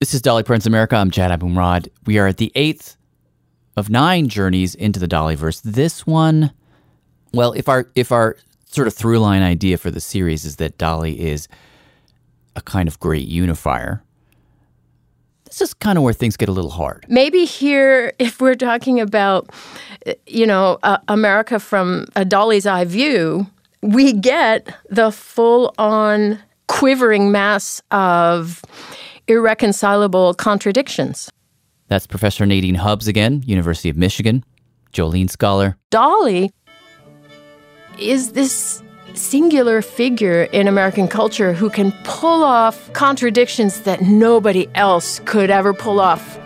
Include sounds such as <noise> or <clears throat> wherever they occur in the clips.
This is Dolly Parton's America. I'm Jad Abumrad. We are at the eighth of nine journeys into the Dollyverse. This one, well, if our if our sort of through line idea for the series is that Dolly is a kind of great unifier, this is kind of where things get a little hard. Maybe here, if we're talking about, you know, uh, America from a Dolly's eye view, we get the full on quivering mass of irreconcilable contradictions. That's Professor Nadine Hubbs again, University of Michigan, Jolene Scholar. Dolly is this singular figure in American culture who can pull off contradictions that nobody else could ever pull off.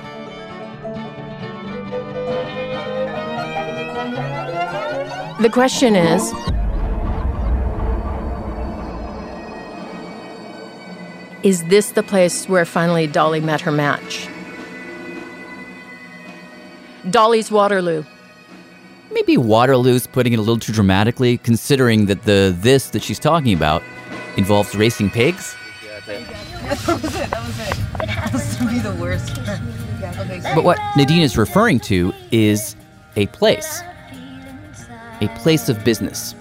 The question is Is this the place where finally Dolly met her match? Dolly's Waterloo. Maybe Waterloo's putting it a little too dramatically, considering that the this that she's talking about involves racing pigs. But what Nadine is referring to is a place, a place of business.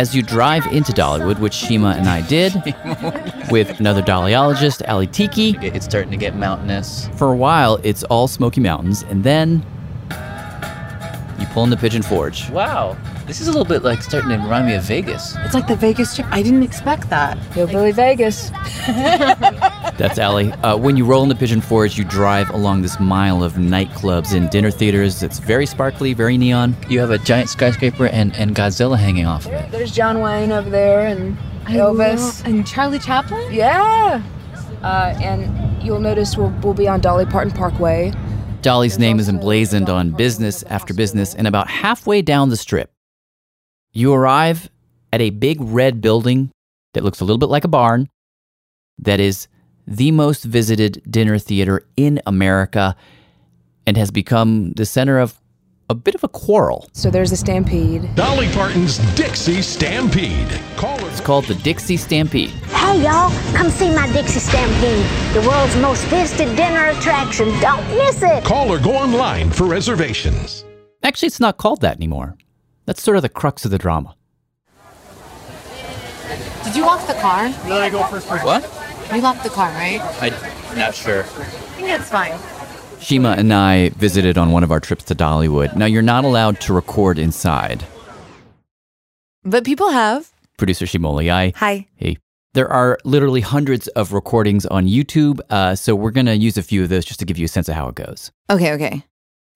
As you drive into Dollywood, which Shima and I did, <laughs> with another Dollyologist, Ali Tiki, It's starting to get mountainous. for a while it's all Smoky Mountains, and then you pull into Pigeon Forge. Wow, this is a little bit like starting to remind me of Vegas. It's like the Vegas trip. I didn't expect that. Hillbilly Vegas. <laughs> That's Allie. Uh, when you roll into Pigeon Forge, you drive along this mile of nightclubs and dinner theaters. It's very sparkly, very neon. You have a giant skyscraper and, and Godzilla hanging off of it. There's John Wayne over there and Elvis. And Charlie Chaplin? Yeah. Uh, and you'll notice we'll, we'll be on Dolly Parton Parkway. Dolly's name is emblazoned on business after business, and about halfway down the strip, you arrive at a big red building that looks a little bit like a barn that is the most visited dinner theater in America and has become the center of a bit of a quarrel. So there's a Stampede. Dolly Parton's Dixie Stampede. Call It's called the Dixie Stampede. Hey y'all, come see my Dixie Stampede, the world's most visited dinner attraction. Don't miss it. Call or go online for reservations. Actually, it's not called that anymore. That's sort of the crux of the drama. Did you lock the car? What? You locked the car, right? I'm not sure. I think it's fine. Shima and I visited on one of our trips to Dollywood. Now, you're not allowed to record inside. But people have. Producer Shima Oliai. Hi. Hey. There are literally hundreds of recordings on YouTube, uh, so we're going to use a few of those just to give you a sense of how it goes. Okay, okay.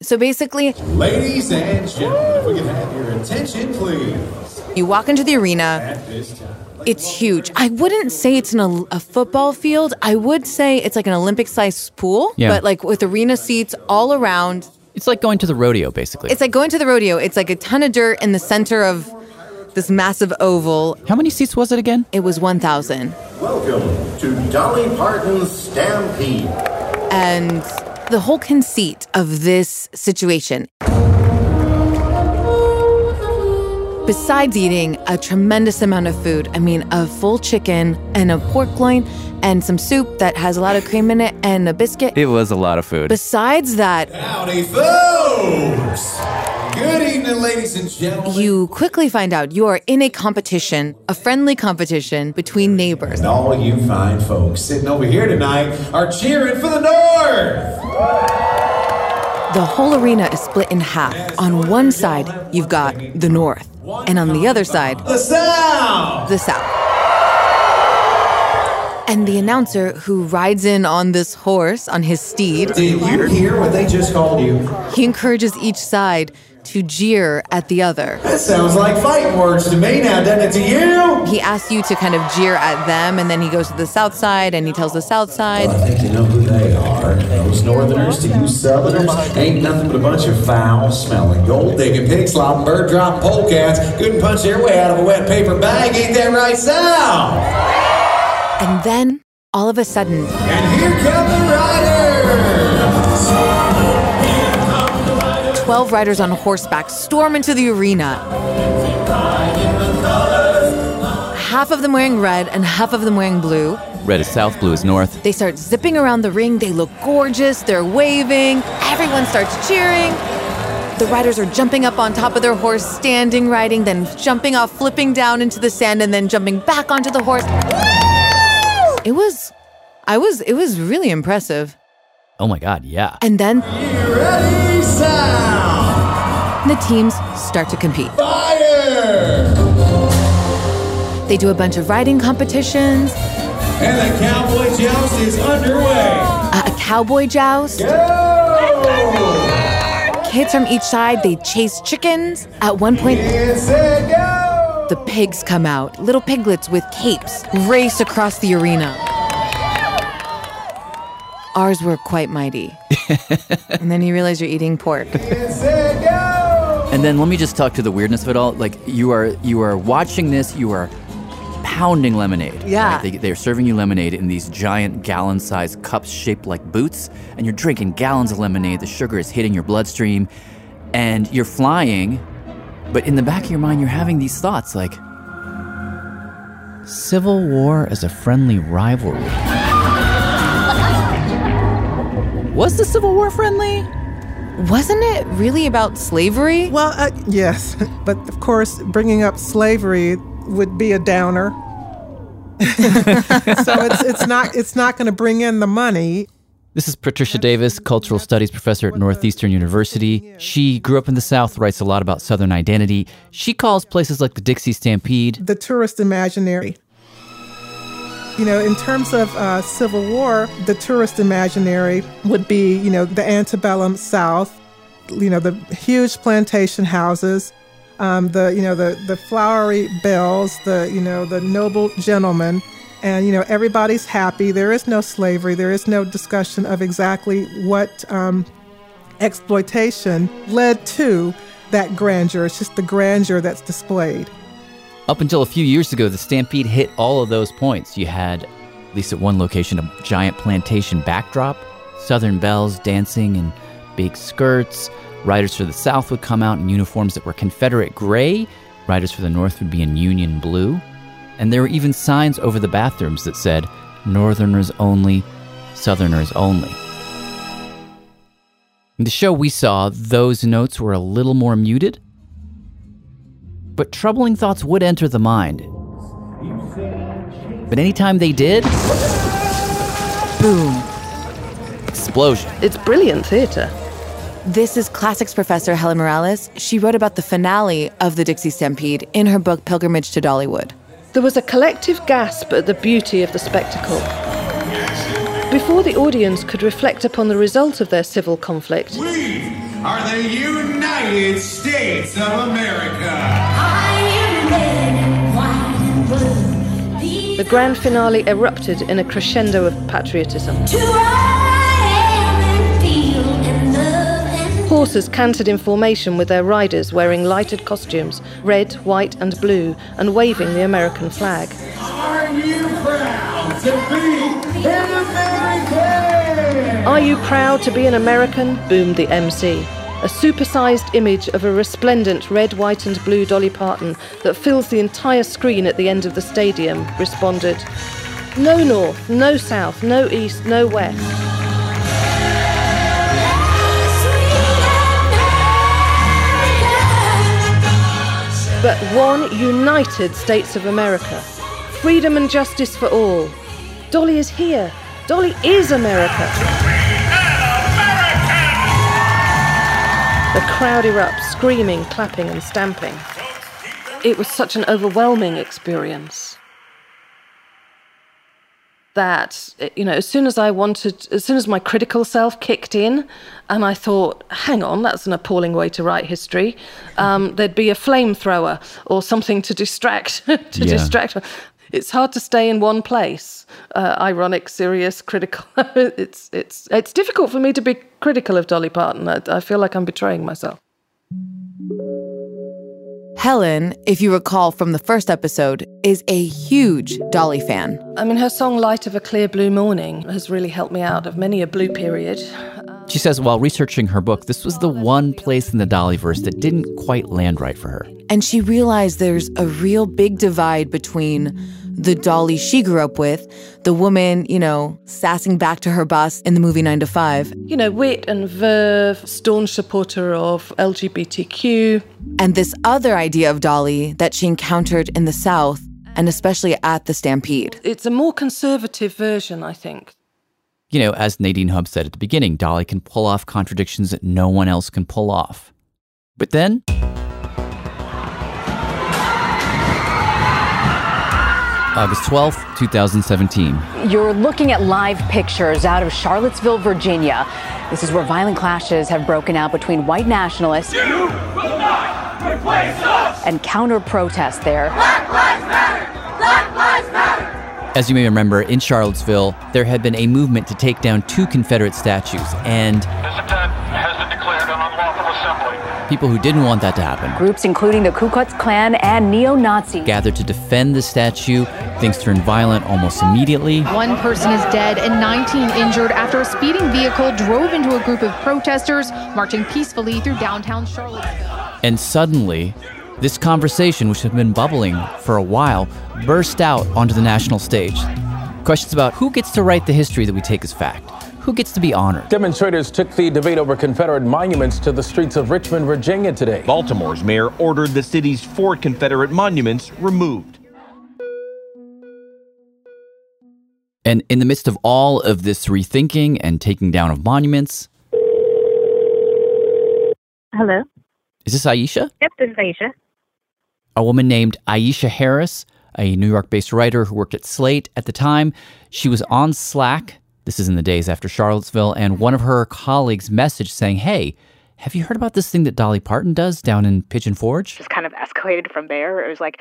So basically, Ladies and gentlemen, if we can have your attention, please. you walk into the arena. At this time. It's huge. I wouldn't say it's an, a, a football field. I would say it's like an Olympic sized pool, Yeah. but like with arena seats all around. It's like going to the rodeo, basically. It's like going to the rodeo. It's like a ton of dirt in the center of this massive oval. how many seats was it again? It was 1,000. Welcome to Dolly Parton's Stampede. And the whole conceit of this situation. Besides eating a tremendous amount of food, I mean, a full chicken and a pork loin and some soup that has a lot of cream in it and a biscuit. It was a lot of food. Besides that, Howdy, folks! Good evening, ladies and gentlemen. you quickly find out you are in a competition, a friendly competition between neighbors. And all you fine folks sitting over here tonight are cheering for the North. The whole arena is split in half. On one side, you've got the North, and on the other side, The South. the South. And the announcer who rides in on this horse, on his steed, Did you hear what they just called you? he encourages each side to jeer at the other. That sounds like fighting words to me now, doesn't it to you? He asks you to kind of jeer at them, and then he goes to the South side and he tells the South side. I think you know who they are. Those Northerners to you Southerners ain't nothing but a bunch of foul smelling, gold digging, pig slopping, bird dropping polecats. Couldn't punch their way out of a wet paper bag. Ain't that right, South? And then, all of a sudden, And here come the riders. 12 riders on horseback storm into the arena. half of them wearing red and half of them wearing blue. Red is south, blue is north. They start zipping around the ring. They look gorgeous. They're waving. Everyone starts cheering. The riders are jumping up on top of their horse, standing riding, then jumping off, flipping down into the sand, and then jumping back onto the horse. It was, I was, it was really impressive. Oh my God, yeah. And then Ready, sound! the teams start to compete. Fire! They do a bunch of riding competitions, And the cowboy joust is underway. a, a cowboy joust. Go! Kids from each side, they chase chickens. At one point, go! the pigs come out. Little piglets with capes race across the arena. Ours were quite mighty. <laughs> and then you realize you're eating pork. Get set, go! And then let me just talk to the weirdness of it all. Like you are you are watching this, you are pounding lemonade. Yeah. right? They, they're serving you lemonade in these giant gallon-sized cups shaped like boots, and you're drinking gallons of lemonade. The sugar is hitting your bloodstream, and you're flying. But in the back of your mind, you're having these thoughts like, Civil War as a friendly rivalry. Was the Civil War friendly? Wasn't it really about slavery? Well, uh, yes, <laughs> but of course, bringing up slavery would be a downer. <laughs> so it's it's not it's not going to bring in the money. This is Patricia Davis, cultural studies professor at Northeastern University. She grew up in the South, writes a lot about Southern identity. She calls places like the Dixie Stampede. The tourist imaginary. You know, in terms of uh, Civil War, the tourist imaginary would be, you know, the antebellum South, you know, the huge plantation houses, um, the, you know, the, the flowery bells, the, you know, the noble gentlemen, and, you know, everybody's happy. There is no slavery. There is no discussion of exactly what um, exploitation led to that grandeur. It's just the grandeur that's displayed. Up until a few years ago, the Stampede hit all of those points. You had, at least at one location, a giant plantation backdrop, Southern belles dancing in big skirts. Riders for the South would come out in uniforms that were Confederate gray. Riders for the North would be in Union blue. And there were even signs over the bathrooms that said, Northerners only, Southerners only. In the show we saw, those notes were a little more muted, but troubling thoughts would enter the mind. But anytime they did, Boom. explosion. It's brilliant theatre. This is classics professor Helen Morales. She wrote about the finale of the Dixie Stampede in her book Pilgrimage to Dollywood. There was a collective gasp at the beauty of the spectacle. Before the audience could reflect upon the result of their civil conflict, We are the United States of America. The grand finale erupted in a crescendo of patriotism. Horses cantered in formation with their riders wearing lighted costumes, red, white, and blue, and waving the American flag. Are you proud to be an American? Are you proud to be an American? boomed the MC. A supersized image of a resplendent red, white, and blue Dolly Parton that fills the entire screen at the end of the stadium responded No north, no south, no east, no west. But one united States of America. Freedom and justice for all. Dolly is here. Dolly is America. The crowd erupts, screaming, clapping, and stamping. It was such an overwhelming experience that, you know, as soon as I wanted, as soon as my critical self kicked in, and I thought, hang on, that's an appalling way to write history, um, there'd be a flamethrower or something to distract, <laughs> to Yeah. distract. It's hard to stay in one place. Uh, ironic, serious, critical. <laughs> it's it's it's difficult for me to be critical of Dolly Parton. I, I feel like I'm betraying myself. Helen, if you recall from the first episode, is a huge Dolly fan. I mean, her song "Light of a Clear Blue Morning" has really helped me out of many a blue period. She says while researching her book, this was the one place in the Dollyverse that didn't quite land right for her. And she realized there's a real big divide between the Dolly she grew up with, the woman, you know, sassing back to her boss in the movie 9 to 5. You know, wit and verve, staunch supporter of LGBTQ. And this other idea of Dolly that she encountered in the South, and especially at the Stampede. It's a more conservative version, I think. You know, as Nadine Hubbs said at the beginning, Dolly can pull off contradictions that no one else can pull off. But then August 12th, 2017. You're looking at live pictures out of Charlottesville, Virginia. This is where violent clashes have broken out between white nationalists and counter protests there. As you may remember, in Charlottesville, there had been a movement to take down two Confederate statues, and an people who didn't want that to happen Groups including the Ku Klux Klan and neo Nazi gathered to defend the statue. Things turned violent almost immediately. One person is dead and 19 injured after a speeding vehicle drove into a group of protesters marching peacefully through downtown Charlottesville. And suddenly, this conversation, which had been bubbling for a while, burst out onto the national stage. Questions about who gets to write the history that we take as fact, who gets to be honored. Demonstrators took the debate over Confederate monuments to the streets of Richmond, Virginia today. Baltimore's mayor ordered the city's four Confederate monuments removed. And in the midst of all of this rethinking and taking down of monuments, Hello. is this Aisha? Yep, this is Aisha. A woman named Aisha Harris, a New York based writer who worked at Slate at the time. She was on Slack. This is in the days after Charlottesville. And one of her colleagues messaged saying, Hey, have you heard about this thing that Dolly Parton does down in Pigeon Forge? Just kind of escalated from there. It was like,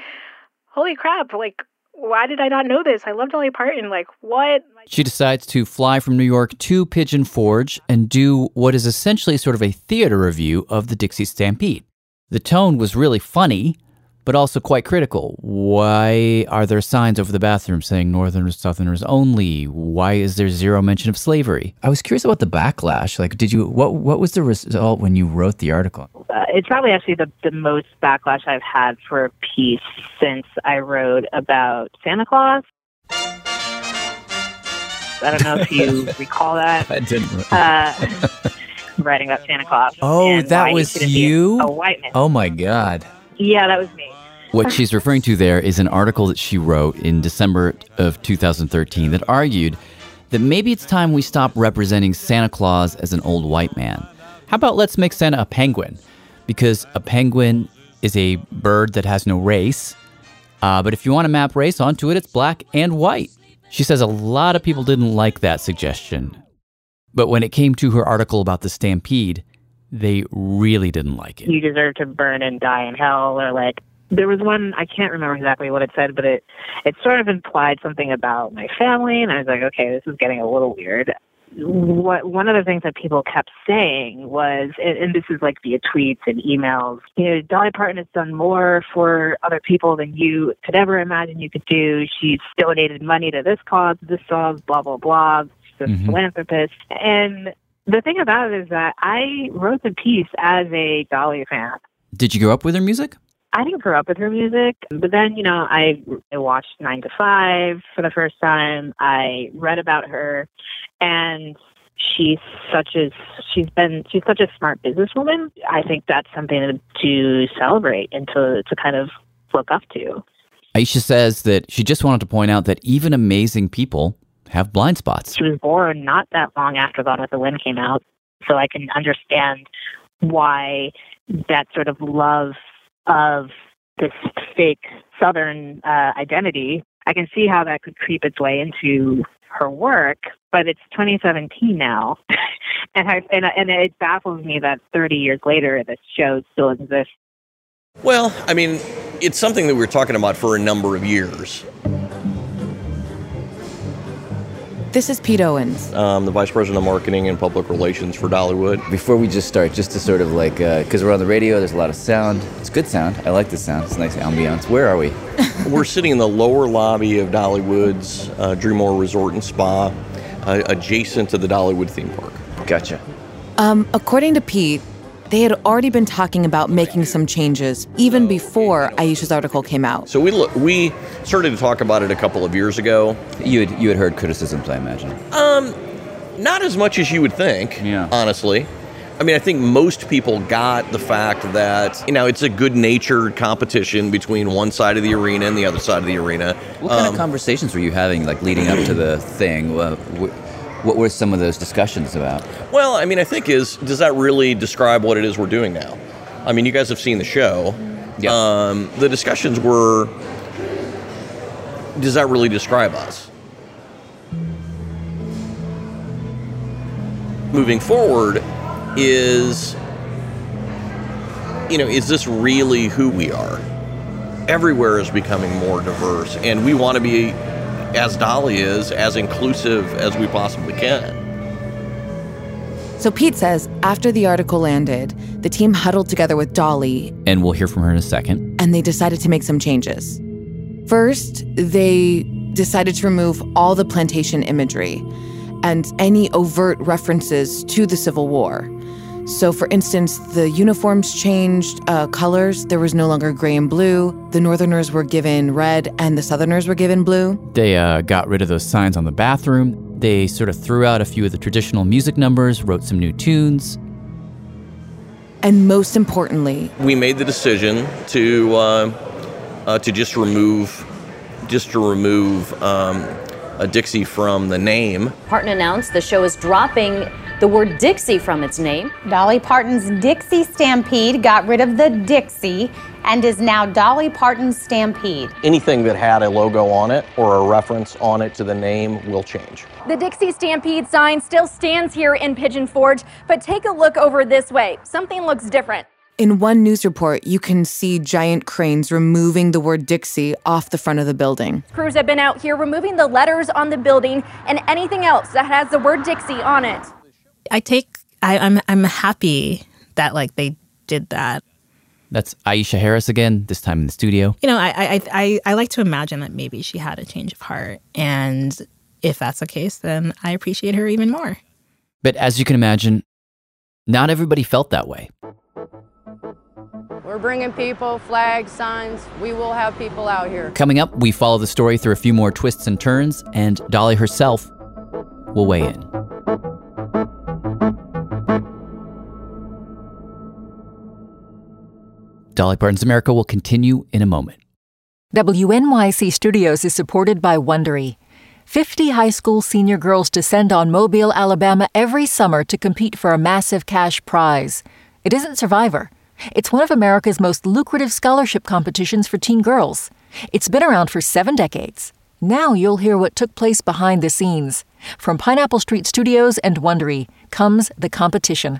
holy crap! Like, why did I not know this? I love Dolly Parton. Like, what? She decides to fly from New York to Pigeon Forge and do what is essentially sort of a theater review of the Dixie Stampede. The tone was really funny, but also quite critical. Why are there signs over the bathroom saying Northerners, Southerners only? Why is there zero mention of slavery? I was curious about the backlash. Like, did you what what was the result when you wrote the article? Uh, it's probably actually the, the most backlash I've had for a piece since I wrote about Santa Claus. I don't know if you <laughs> recall that. I didn't. Uh, writing about Santa Claus. Oh, that was you? A white man. Oh my god. Yeah, that was me. What she's referring to there is an article that she wrote in December of 2013 that argued that maybe it's time we stop representing Santa Claus as an old white man. How about let's make Santa a penguin? Because a penguin is a bird that has no race. Uh, but if you want to map race onto it, it's black and white. She says a lot of people didn't like that suggestion. But when it came to her article about the stampede, they really didn't like it. you deserve to burn and die in hell or like there was one I can't remember exactly what it said, but it it sort of implied something about my family and I was like, okay, this is getting a little weird. What one of the things that people kept saying was and, and this is like via tweets and emails, you know, Dolly Parton has done more for other people than you could ever imagine you could do. She's donated money to this cause, this cause, blah blah blah. She's a Mhm. philanthropist. And the thing about it is that I wrote the piece as a Dolly fan. Did you grow up with her music? I didn't grow up with her music, but then, you know, I, I watched Nine to Five for the first time. I read about her, and she's such a she's been she's such a smart businesswoman. I think that's something to, celebrate and to to kind of look up to. Aisha says that she just wanted to point out that even amazing people have blind spots. She was born not that long after Gone with the Wind came out, so I can understand why that sort of love of this fake Southern uh, identity. I can see how that could creep its way into her work, but it's 2017 now, <laughs> and I, and and it baffles me that 30 years later this show still exists. Well, I mean, it's something that we were talking about for a number of years. This is Pete Owens. Um, the vice president of marketing and public relations for Dollywood. Before we just start, just to sort of like, because we're on the radio, there's a lot of sound. It's good sound. I like the sound. It's nice ambiance. Where are we? <laughs> we're sitting in the lower lobby of Dollywood's uh, DreamMore Resort and Spa, uh, adjacent to the Dollywood theme park. Gotcha. Um, according to Pete, they had already been talking about making some changes even before Aisha's article came out. So we look, we started to talk about it a couple of years ago. You had you had heard criticisms, I imagine. Um, not as much as you would think. Yeah. Honestly, I mean, I think most people got the fact that you know it's a good-natured competition between one side of the arena and the other side of the arena. What kind Um, of conversations were you having, like leading up to the thing? Uh, wh- what were some of those discussions about? Well, I mean, I think is does that really describe what it is we're doing now? I mean, you guys have seen the show. Um, the discussions were. Does that really describe us? Moving forward, is you know, is this really who we are? Everywhere is becoming more diverse, and we want to be, as Dolly is, as inclusive as we possibly can. So Pete says after the article landed, the team huddled together with Dolly And we'll hear from her in a second. and they decided to make some changes. First, they decided to remove all the plantation imagery and any overt references to the Civil War. So, for instance, the uniforms changed uh, colors. There was no longer gray and blue. The Northerners were given red, and the Southerners were given blue. They uh, got rid of those signs on the bathroom. They sort of threw out a few of the traditional music numbers, wrote some new tunes. And most importantly, we made the decision to uh, uh, to just remove just to remove um, a Dixie from the name. Parton announced the show is dropping the word Dixie from its name. Dolly Parton's Dixie Stampede got rid of the Dixie and is now Dolly Parton's Stampede. Anything that had a logo on it or a reference on it to the name will change. The Dixie Stampede sign still stands here in Pigeon Forge, but take a look over this way. Something looks different. in one news report, you can see giant cranes removing the word Dixie off the front of the building. Crews have been out here removing the letters on the building and anything else that has the word Dixie on it. I take I, I'm I'm happy that like they did that. That's Aisha Harris again, this time in the studio. You know, I I I, I like to imagine that maybe she had a change of heart, and if that's the case, then I appreciate her even more. But as you can imagine, not everybody felt that way. We're bringing people, flags, signs. We will have people out here. Coming up, we follow the story through a few more twists and turns, and Dolly herself will weigh in. Dolly Parton's America will continue in a moment. WNYC Studios is supported by Wondery. 50 high school senior girls descend on Mobile, Alabama every summer to compete for a massive cash prize. It isn't Survivor. It's one of America's most lucrative scholarship competitions for teen girls. It's been around for seven decades. Now you'll hear what took place behind the scenes. From Pineapple Street Studios and Wondery comes The Competition.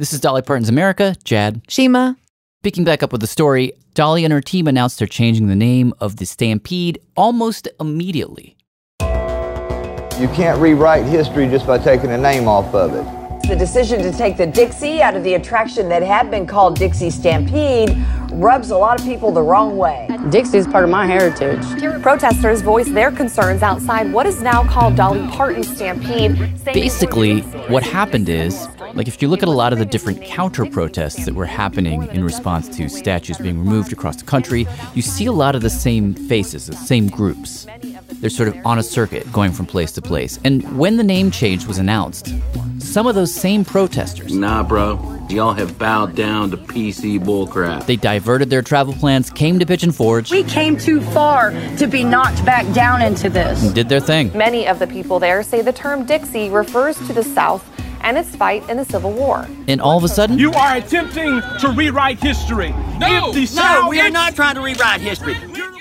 This is Dolly Parton's America, Jad. Shima. Picking back up with the story, Dolly and her team announced they're changing the name of the Stampede almost immediately. You can't rewrite history just by taking a name off of it. The decision to take the Dixie out of the attraction that had been called Dixie Stampede rubs a lot of people the wrong way. Dixie's part of my heritage. Protesters voiced their concerns outside what is now called Dolly Parton Stampede. Basically, what happened is, like, if you look at a lot of the different counter protests that were happening in response to statues being removed across the country, you see a lot of the same faces, the same groups. They're sort of on a circuit going from place to place. And when the name change was announced, some of those same protesters. Nah, bro. Y'all have bowed down to PC bullcrap. They diverted their travel plans, came to Pigeon Forge, We came too far to be knocked back down into this. and did their thing. Many of the people there say the term Dixie refers to the South and its fight in the Civil War. And all of a sudden, You are attempting to rewrite history. No, no, we are not trying to rewrite history.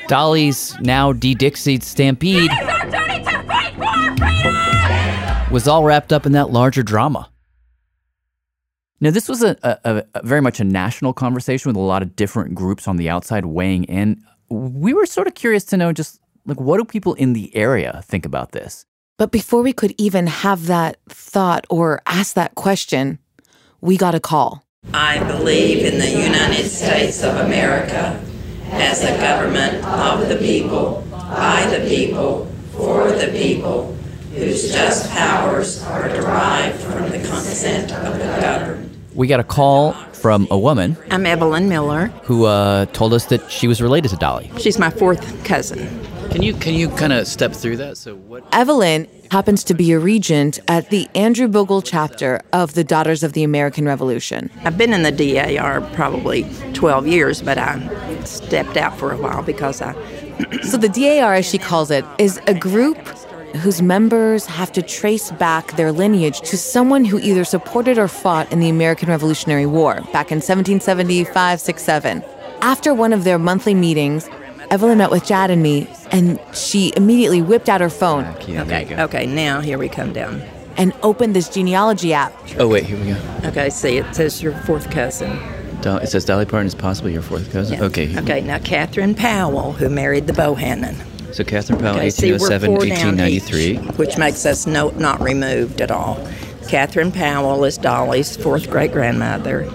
Dolly's now de Dixied Stampede was was all wrapped up in that larger drama. Now, this was a, a, a very much a national conversation with a lot of different groups on the outside weighing in. We were sort of curious to know just like what do people in the area think about this? But before we could even have that thought or ask that question, we got a call. I believe in the United States of America as a government of the people, by the people, for the people, whose just powers are derived from the consent of the governed. We got a call from a woman I'm Evelyn Miller. who uh, told us that she was related to Dolly. She's my fourth cousin. Can you can you kind of step through that? So what? Evelyn happens to be a regent at the Andrew Bogle chapter of the Daughters of the American Revolution. I've been in the DAR probably 12 years, but I stepped out for a while because I. So the DAR, as she calls it, is a group whose members have to trace back their lineage to someone who either supported or fought in the American Revolutionary War back in 1775 6 7. After one of their monthly meetings, Evelyn met with Jad and me, and she immediately whipped out her phone ah, Okay, okay, now here we come down. and opened this genealogy app. Oh wait, here we go. Okay, see, it says your fourth cousin. Do- it says Dolly Parton is possibly your fourth cousin. Yeah. Okay. Okay, now Catherine Powell, who married the Bohannon. So Catherine Powell, Okay, 1807, four 1893. each, oh which makes us no, not removed at all. Catherine Powell is Dolly's fourth great grandmother.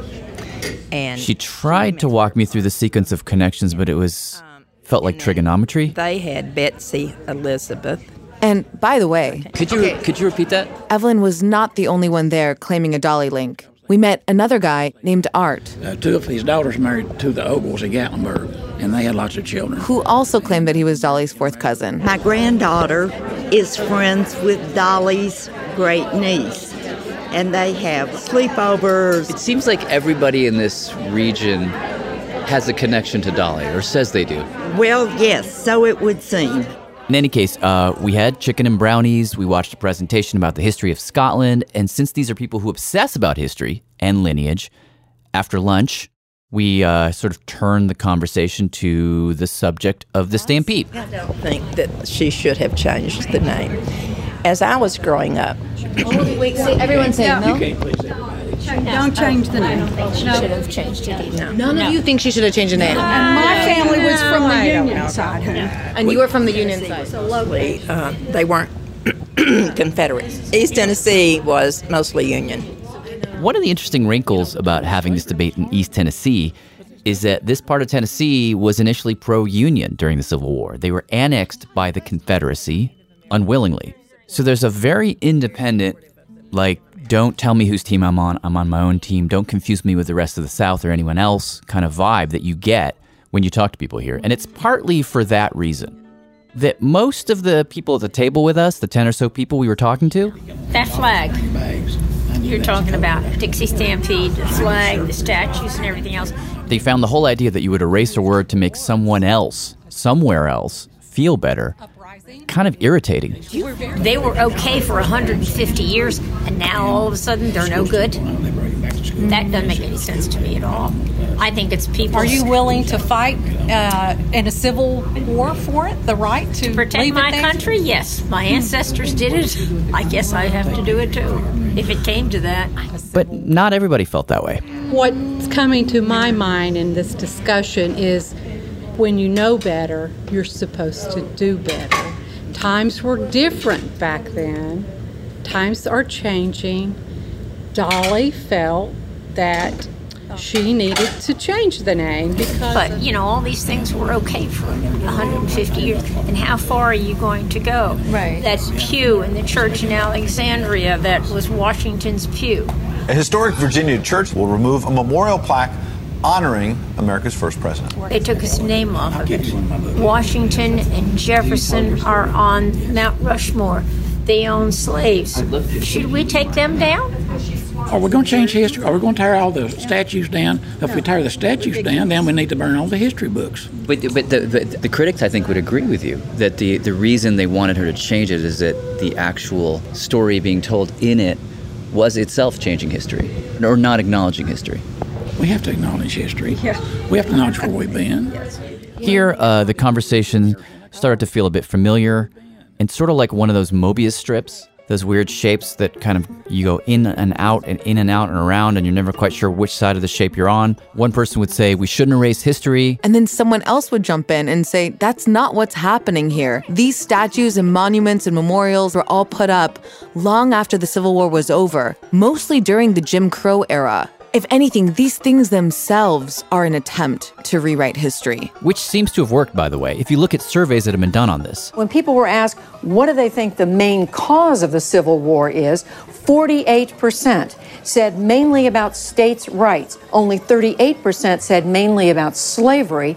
And She tried to walk me through the sequence of connections, but it was um, felt like trigonometry. they had Betsy Elizabeth. And by the way, Could you could you repeat that? Evelyn was not the only one there claiming a Dolly link. We met another guy named Art, Uh, two of his daughters married to the Ogles at Gatlinburg, and they had lots of children. who also claimed that he was Dolly's fourth cousin. My granddaughter is friends with Dolly's great niece, and they have sleepovers. It seems like everybody in this region has a connection to Dolly, or says they do. Well, yes, so it would seem. In any case, uh, we had chicken and brownies. We watched a presentation about the history of Scotland. And since these are people who obsess about history and lineage, after lunch, we uh, sort of turned the conversation to the subject of the stampede. I don't think that she should have changed the name. As I was growing up, Wait, say, everyone say no. Don't change the name. She should have changed it. None of you think she should have changed the name. And my family was from the Union side, honey. And you were from the Union side. They, uh, they weren't <clears throat> Confederates. East Tennessee was mostly Union. One of the interesting wrinkles about having this debate in East Tennessee is that this part of Tennessee was initially pro Union during the Civil War. They were annexed by the Confederacy unwillingly. So there's a very independent, like, don't tell me whose team I'm on, I'm on my own team, don't confuse me with the rest of the South or anyone else kind of vibe that you get when you talk to people here. And it's partly for that reason that most of the people at the table with us, the 10 or so people we were talking to, That flag. You're talking about Dixie Stampede, the flag, the statues, and everything else. They found the whole idea that you would erase a word to make someone else, somewhere else, feel better kind of irritating. They were okay for 150 years, and now all of a sudden they're no good. That doesn't make any sense to me at all. I think it's people. Are you willing to fight uh, in a civil war for it? The right to protect leave it my there? country? Yes, my ancestors did it. I guess I have to do it too, if it came to that. But not everybody felt that way. What's coming to my mind in this discussion is when you know better, you're supposed to do better. Times were different back then. Times are changing. Dolly felt that she needed to change the name because But you know, all these things were okay for 150 years. And how far are you going to go? Right. That pew in the church in Alexandria that was Washington's pew. A historic Virginia church will remove a memorial plaque honoring America's first president. They took his name off of it. Washington and Jefferson are on Mount Rushmore. They own slaves. Should we take them down? Are we going to change history? Are we going to tear all the statues down? If we tear the statues down, then we need to burn all the history books. But, but the, the, the critics, I think, would agree with you that the, the reason they wanted her to change it is that the actual story being told in it was itself changing history or not acknowledging history. We have to acknowledge history. Yeah. We have to acknowledge where we've been. Here, uh, the conversation started to feel a bit familiar and sort of like one of those Mobius strips those weird shapes that kind of you go in and out and in and out and around and you're never quite sure which side of the shape you're on. One person would say we shouldn't erase history. And then someone else would jump in and say, that's not what's happening here. These statues and monuments and memorials were all put up long after the Civil War was over, mostly during the Jim Crow era. If anything, these things themselves are an attempt to rewrite history. Which seems to have worked, by the way, if you look at surveys that have been done on this. When people were asked, what do they think the main cause of the Civil War is, 48% said mainly about states' rights. Only 38% said mainly about slavery.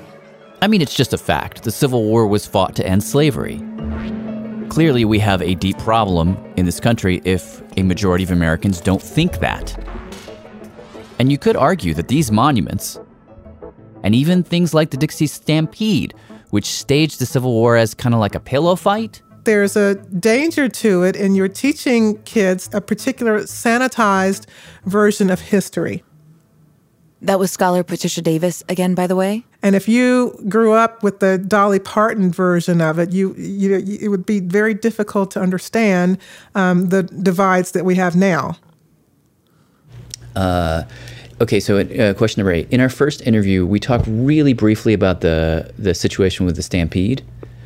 I mean, it's just a fact. The Civil War was fought to end slavery. Clearly, we have a deep problem in this country if a majority of Americans don't think that. And you could argue that these monuments, and even things like the Dixie Stampede, which staged the Civil War as kind of like a pillow fight, there's a danger to it, and you're teaching kids a particular sanitized version of history. That was scholar Patricia Davis again, by the way. And if you grew up with the Dolly Parton version of it, you, you it would be very difficult to understand um, the divides that we have now. Uh, okay, so uh, question number eight. In our first interview, we talked really briefly about the the situation with the Stampede.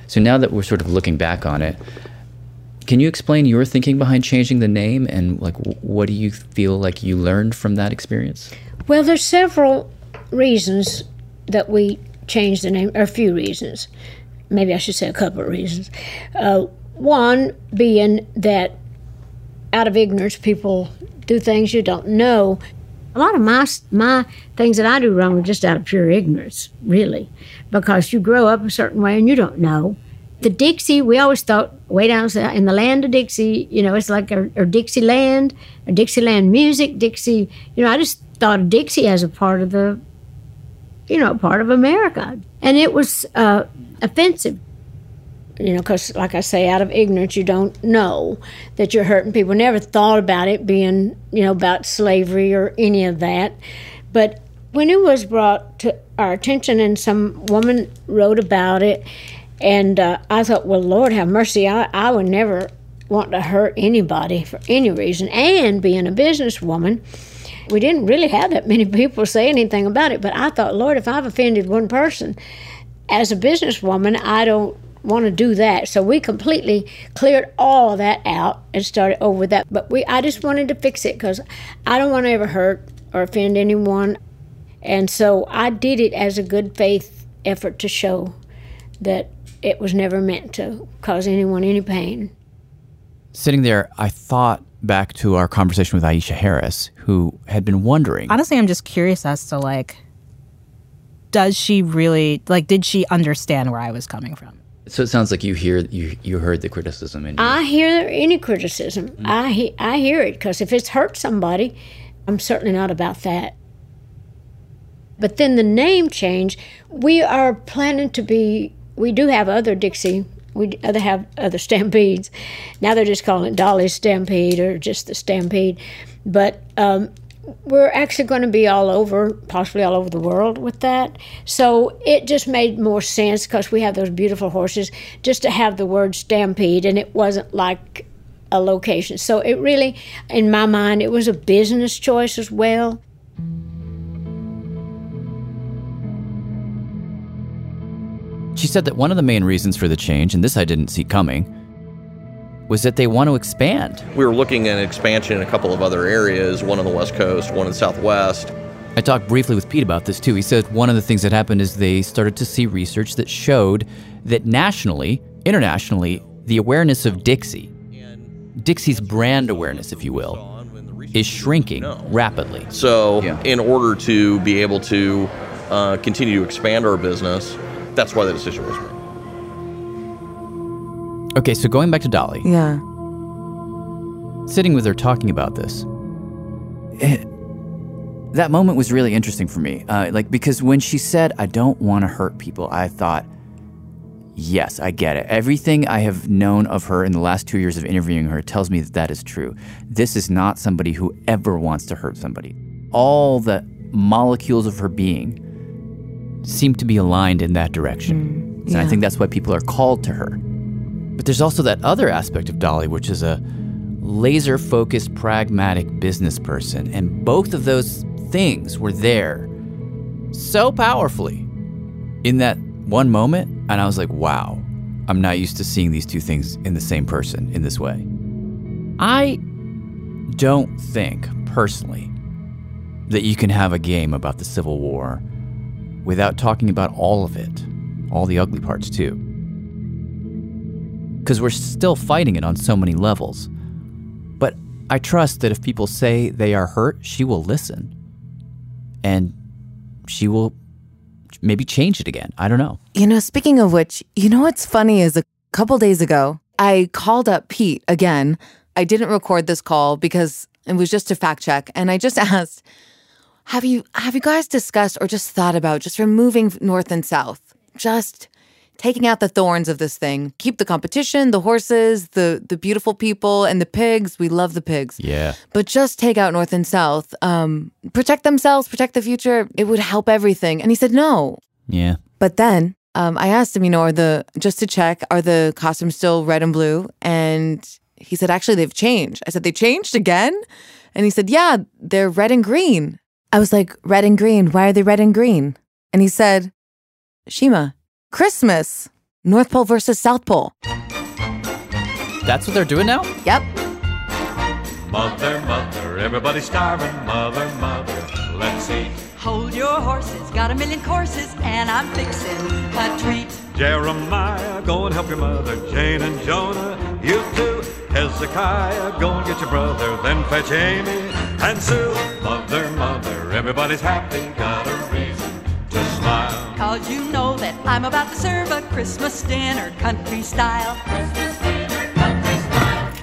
So now that we're sort of looking back on it, can you explain your thinking behind changing the name and like what do you feel like you learned from that experience? Well, there's several reasons that we changed the name, or a few reasons. Maybe I should say a couple of reasons. Uh, one being that out of ignorance, people do things you don't know. A lot of my my things that I do wrong are just out of pure ignorance, really, because you grow up a certain way and you don't know. The Dixie, we always thought way down in the land of Dixie, you know, it's like a Dixieland, a Dixieland music, Dixie. You know, I just thought of Dixie as a part of the, you know, part of America, and it was uh, offensive you know, because like I say, out of ignorance, you don't know that you're hurting people. Never thought about it being, you know, about slavery or any of that. But when it was brought to our attention and some woman wrote about it, and uh, I thought, well, Lord have mercy, I, I would never want to hurt anybody for any reason. And being a businesswoman, we didn't really have that many people say anything about it. But I thought, Lord, if I've offended one person, as a businesswoman, I don't want to do that. So we completely cleared all of that out and started over with that. But we, I just wanted to fix it because I don't want to ever hurt or offend anyone. And so I did it as a good faith effort to show that it was never meant to cause anyone any pain. Sitting there, I thought back to our conversation with Aisha Harris, who had been wondering. Honestly, I'm just curious as to like, does she really like? Did she understand where I was coming from? So it sounds like you hear you you heard the criticism and I hear any criticism. Mm. I he, I hear it because if it's hurt somebody, I'm certainly not about that. But then the name change, we are planning to be. We do have other Dixie. We other have other <laughs> stampedes. Now they're just calling it Dolly's Stampede or just the Stampede. But um, we're actually going to be all over, possibly all over the world with that. So it just made more sense because we have those beautiful horses just to have the word stampede, and it wasn't like a location. So it really, in my mind, it was a business choice as well. She said that one of the main reasons for the change, and this I didn't see coming, was that they want to expand. We were looking at expansion in a couple of other areas, one on the West Coast, one in the Southwest. I talked briefly with Pete about this too. He said one of the things that happened is they started to see research that showed that nationally, internationally, the awareness of Dixie, Dixie's brand awareness, if you will, is shrinking rapidly. So, yeah. in order to be able to uh, continue to expand our business, that's why the decision was made. Okay, so going back to Dolly. Yeah. Sitting with her talking about this. It, that moment was really interesting for me. Uh, like, because when she said, I don't want to hurt people, I thought, yes, I get it. Everything I have known of her in the last two years of interviewing her tells me that that is true. This is not somebody who ever wants to hurt somebody. All the molecules of her being seem to be aligned in that direction. Mm, yeah. And I think that's why people are called to her. But there's also that other aspect of Dolly, which is a laser focused, pragmatic business person. And both of those things were there so powerfully in that one moment. And I was like, wow, I'm not used to seeing these two things in the same person in this way. I don't think, personally, that you can have a game about the Civil War without talking about all of it, all the ugly parts too. Because we're still fighting it on so many levels. But I trust that if people say they are hurt, she will listen. And she will maybe change it again. I don't know. You know, speaking of which, you know what's funny is a couple days ago, I called up Pete again. I didn't record this call because it was just a fact check. And I just <laughs> asked, have you have you guys discussed or just thought about just removing north and south? Just taking out the thorns of this thing. Keep the competition, the horses, the the beautiful people, and the pigs. We love the pigs. Yeah. But just take out North and South. Um, protect themselves, protect the future. It would help everything. And he said no. Yeah. But then um, I asked him, you know, are the just to check, are the costumes still red and blue? And he said, actually, they've changed. I said, they changed again? And he said, yeah, they're red and green. I was like, red and green. Why are they red and green? And he said, Shima, Christmas, North Pole versus South Pole. That's what they're doing now? Yep. Mother, mother, everybody's starving. Mother, mother, let's eat. Hold your horses, got a million courses, and I'm fixing a treat. Jeremiah, go and help your mother. Jane and Jonah, you too. Hezekiah, go and get your brother. Then fetch Amy and Sue. Mother, mother, everybody's happy. Got a reason to smile. Cause you know that I'm about to serve a Christmas dinner country style. Christmas dinner country style.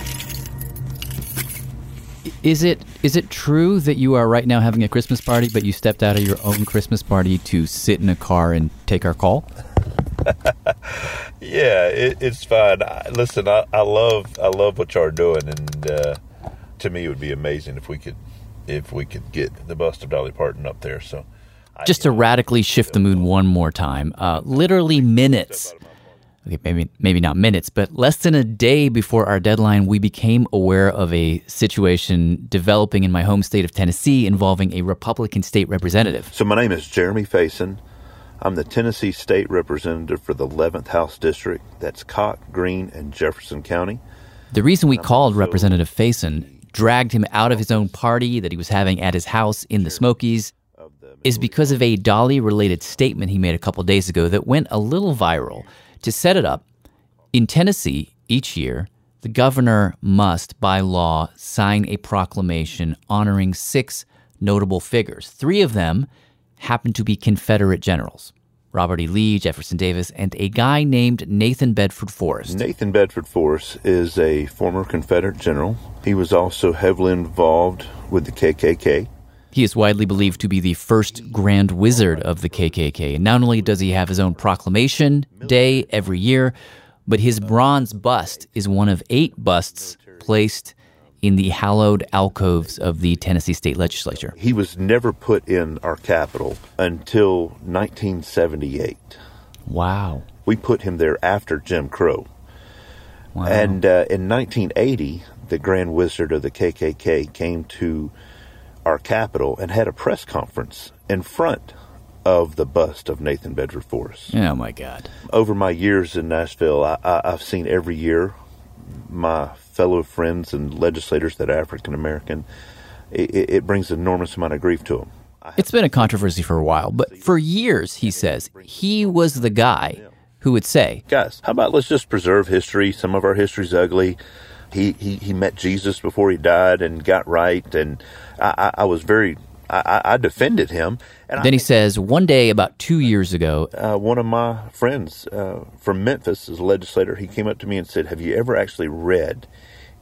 Is it is it true that you are right now having a Christmas party, but you stepped out of your own Christmas party to sit in a car and take our call? <laughs> yeah, it, it's fine. I, listen, I, I love I love what y'all are doing, and uh, to me, it would be amazing if we could if we could get the bust of Dolly Parton up there. So, Just to radically shift the mood one more time, uh, literally minutes. Okay, maybe maybe not minutes, but less than a day before our deadline, we became aware of a situation developing in my home state of Tennessee involving a Republican state representative. so my name is Jeremy Faison. I'm the Tennessee State Representative for the 11th House District. That's Cocke, Greene, and Jefferson County. The reason we called Representative Faison, dragged him out of his own party that he was having at his house in the Smokies, is because of a Dolly related statement he made a couple days ago that went a little viral. To set it up, in Tennessee, each year, the governor must, by law, sign a proclamation honoring six notable figures. Three of them happen to be Confederate generals Robert E. Lee, Jefferson Davis, and a guy named Nathan Bedford Forrest. Nathan Bedford Forrest is a former Confederate general. He was also heavily involved with the KKK. He is widely believed to be the first Grand Wizard of the KKK. And not only does he have his own proclamation day every year, but his bronze bust is one of eight busts placed in the hallowed alcoves of the Tennessee state legislature. He was never put in our capital until 1978. Wow. We put him there after Jim Crow. Wow. And uh, in 1980, the Grand Wizard of the KKK came to our capital and had a press conference in front of the bust of Nathan Bedford Forrest. Oh my God. Over my years in Nashville, I, I, I've seen every year my fellow friends and legislators that are African American. It, it, it brings an enormous amount of grief to them. It's been a controversy for a while, but for years, he says, he was the guy who would say, Guys, how about let's just preserve history? Some of our history's ugly. He, he, he met Jesus before he died and got right, and I, I, I was very, I, I defended him. And then he says, one day about two years ago, uh, one of my friends uh, from Memphis is a legislator. He came up to me and said, Have you ever actually read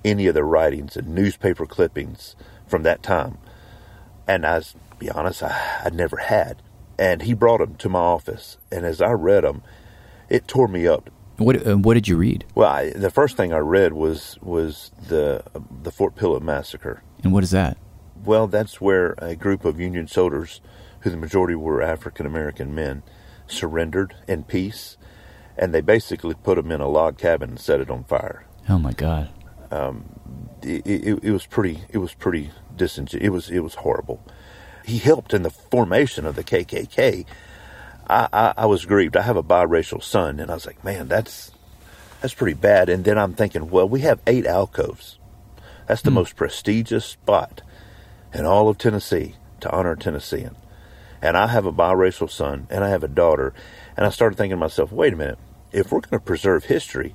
any of the writings and newspaper clippings from that time? And I, to be honest, I, I never had. And he brought them to my office. And as I read them, it tore me up. What uh, What did you read? Well, I, the first thing I read was was the the Fort Pillow massacre. And what is that? Well, that's where a group of Union soldiers, who the majority were African American men, surrendered in peace, and they basically put them in a log cabin and set it on fire. Oh my God. Um, it, it, it was pretty it was pretty disingen- It was it was horrible. He helped in the formation of the KKK. I, I, I was grieved. I have a biracial son, and I was like, man, that's that's pretty bad. And then I'm thinking, well, we have eight alcoves. That's the hmm. most prestigious spot in all of Tennessee to honor a Tennessean. And I have a biracial son, and I have a daughter. And I started thinking to myself, wait a minute, if we're going to preserve history,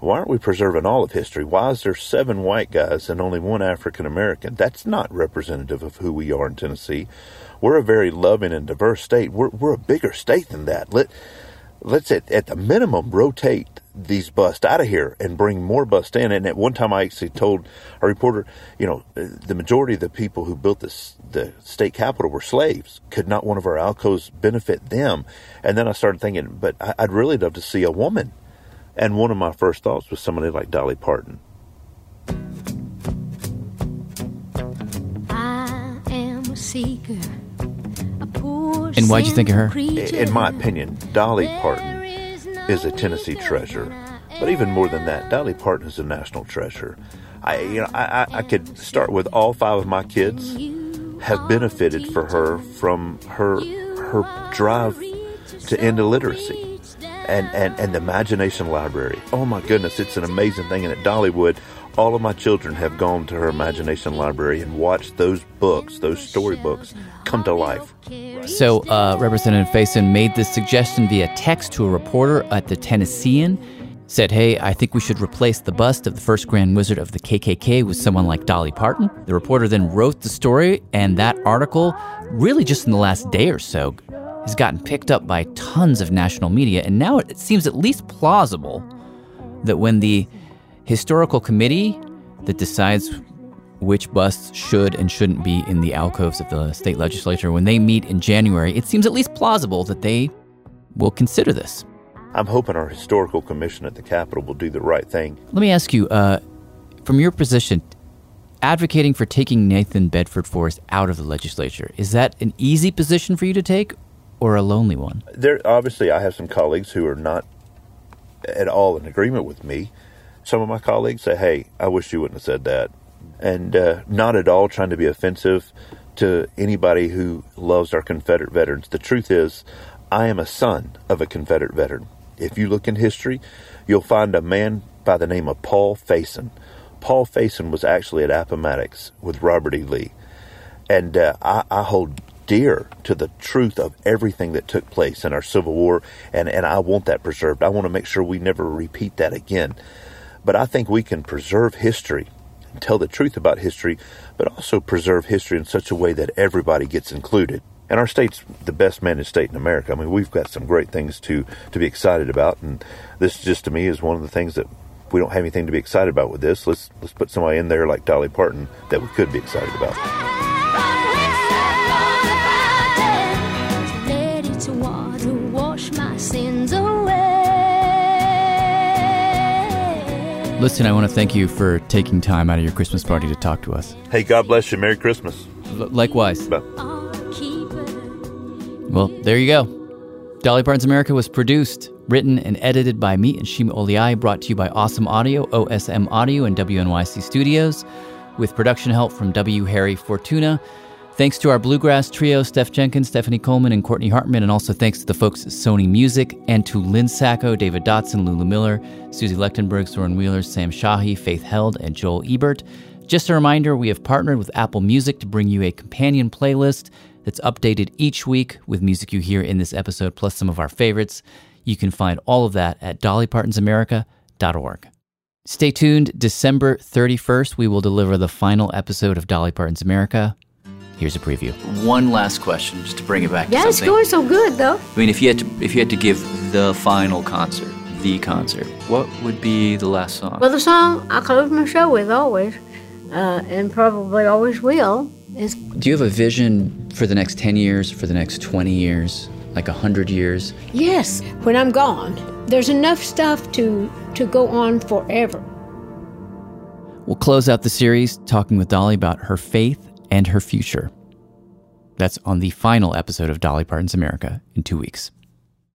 why aren't we preserving all of history? Why is there seven white guys and only one African American? That's not representative of who we are in Tennessee. We're a very loving and diverse state. We're, we're a bigger state than that. Let, let's at, at the minimum rotate these busts out of here and bring more busts in. And at one time, I actually told a reporter, you know, the majority of the people who built this the state capitol were slaves. Could not one of our alcoves benefit them? And then I started thinking, but I'd really love to see a woman. And one of my first thoughts was somebody like Dolly Parton. I am a seeker. A poor And why'd you think of her? In my opinion, Dolly Parton is a Tennessee treasure. But even more than that, Dolly Parton is a national treasure. I, you know, I, I could start with all five of my kids have benefited for her from her her drive to end illiteracy and, and, and the imagination library. Oh my goodness, it's an amazing thing. And at Dollywood, all of my children have gone to her imagination library and watched those books, those storybooks, come to life. So, uh, Representative Faison made this suggestion via text to a reporter at the Tennessean. Said, hey, I think we should replace the bust of the first Grand Wizard of the KKK with someone like Dolly Parton. The reporter then wrote the story, and that article, really just in the last day or so, has gotten picked up by tons of national media. And now it seems at least plausible that when the historical committee that decides which busts should and shouldn't be in the alcoves of the state legislature, when they meet in January, it seems at least plausible that they will consider this. I'm hoping our historical commission at the Capitol will do the right thing. Let me ask you, uh, from your position, advocating for taking Nathan Bedford Forrest out of the legislature, is that an easy position for you to take or a lonely one? There, obviously, I have some colleagues who are not at all in agreement with me. Some of my colleagues say, "Hey, I wish you wouldn't have said that," and uh, not at all trying to be offensive to anybody who loves our Confederate veterans. The truth is, I am a son of a Confederate veteran. If you look in history, you'll find a man by the name of Paul Faison. Paul Faison was actually at Appomattox with Robert E. Lee, and uh, I, I hold dear to the truth of everything that took place in our Civil War, and, and I want that preserved. I want to make sure we never repeat that again. But I think we can preserve history and tell the truth about history, but also preserve history in such a way that everybody gets included. And our state's the best managed state in America. I mean, we've got some great things to, to be excited about, and this just to me is one of the things that we don't have anything to be excited about with this. Let's let's put somebody in there like Dolly Parton that we could be excited about. Listen, I want to thank you for taking time out of your Christmas party to talk to us. Hey, God bless you. Merry Christmas. L- likewise. Bye. Well, there you go. Dolly Parton's America was produced, written, and edited by me and Shima Oliai, brought to you by Awesome Audio, OSM Audio, and WNYC Studios, with production help from W. Harry Fortuna. Thanks to our bluegrass trio, Steph Jenkins, Stephanie Coleman, and Courtney Hartman, and also thanks to the folks at Sony Music, and to Lynn Sacco, David Dotson, Lulu Miller, Susie Lechtenberg, Soren Wheeler, Sam Shahi, Faith Held, and Joel Ebert. Just a reminder, we have partnered with Apple Music to bring you a companion playlist that's updated each week with music you hear in this episode, plus some of our favorites. You can find all of that at dollypartonsamerica.org. Stay tuned. December 31st, we will deliver the final episode of Dolly Parton's America. Here's a preview. One last question, just to bring it back Yeah, it's going so good though. I mean, if you had to, if you had to give the final concert, the concert, what would be the last song? Well, the song I close my show with always, uh, and probably always will, is Do you have a vision for the next 10 years, for the next 20 years, like 100 years? yes. When I'm gone, there's enough stuff to to go on forever. We'll close out the series talking with Dolly about her faith and her future. That's on the final episode of Dolly Parton's America in two weeks.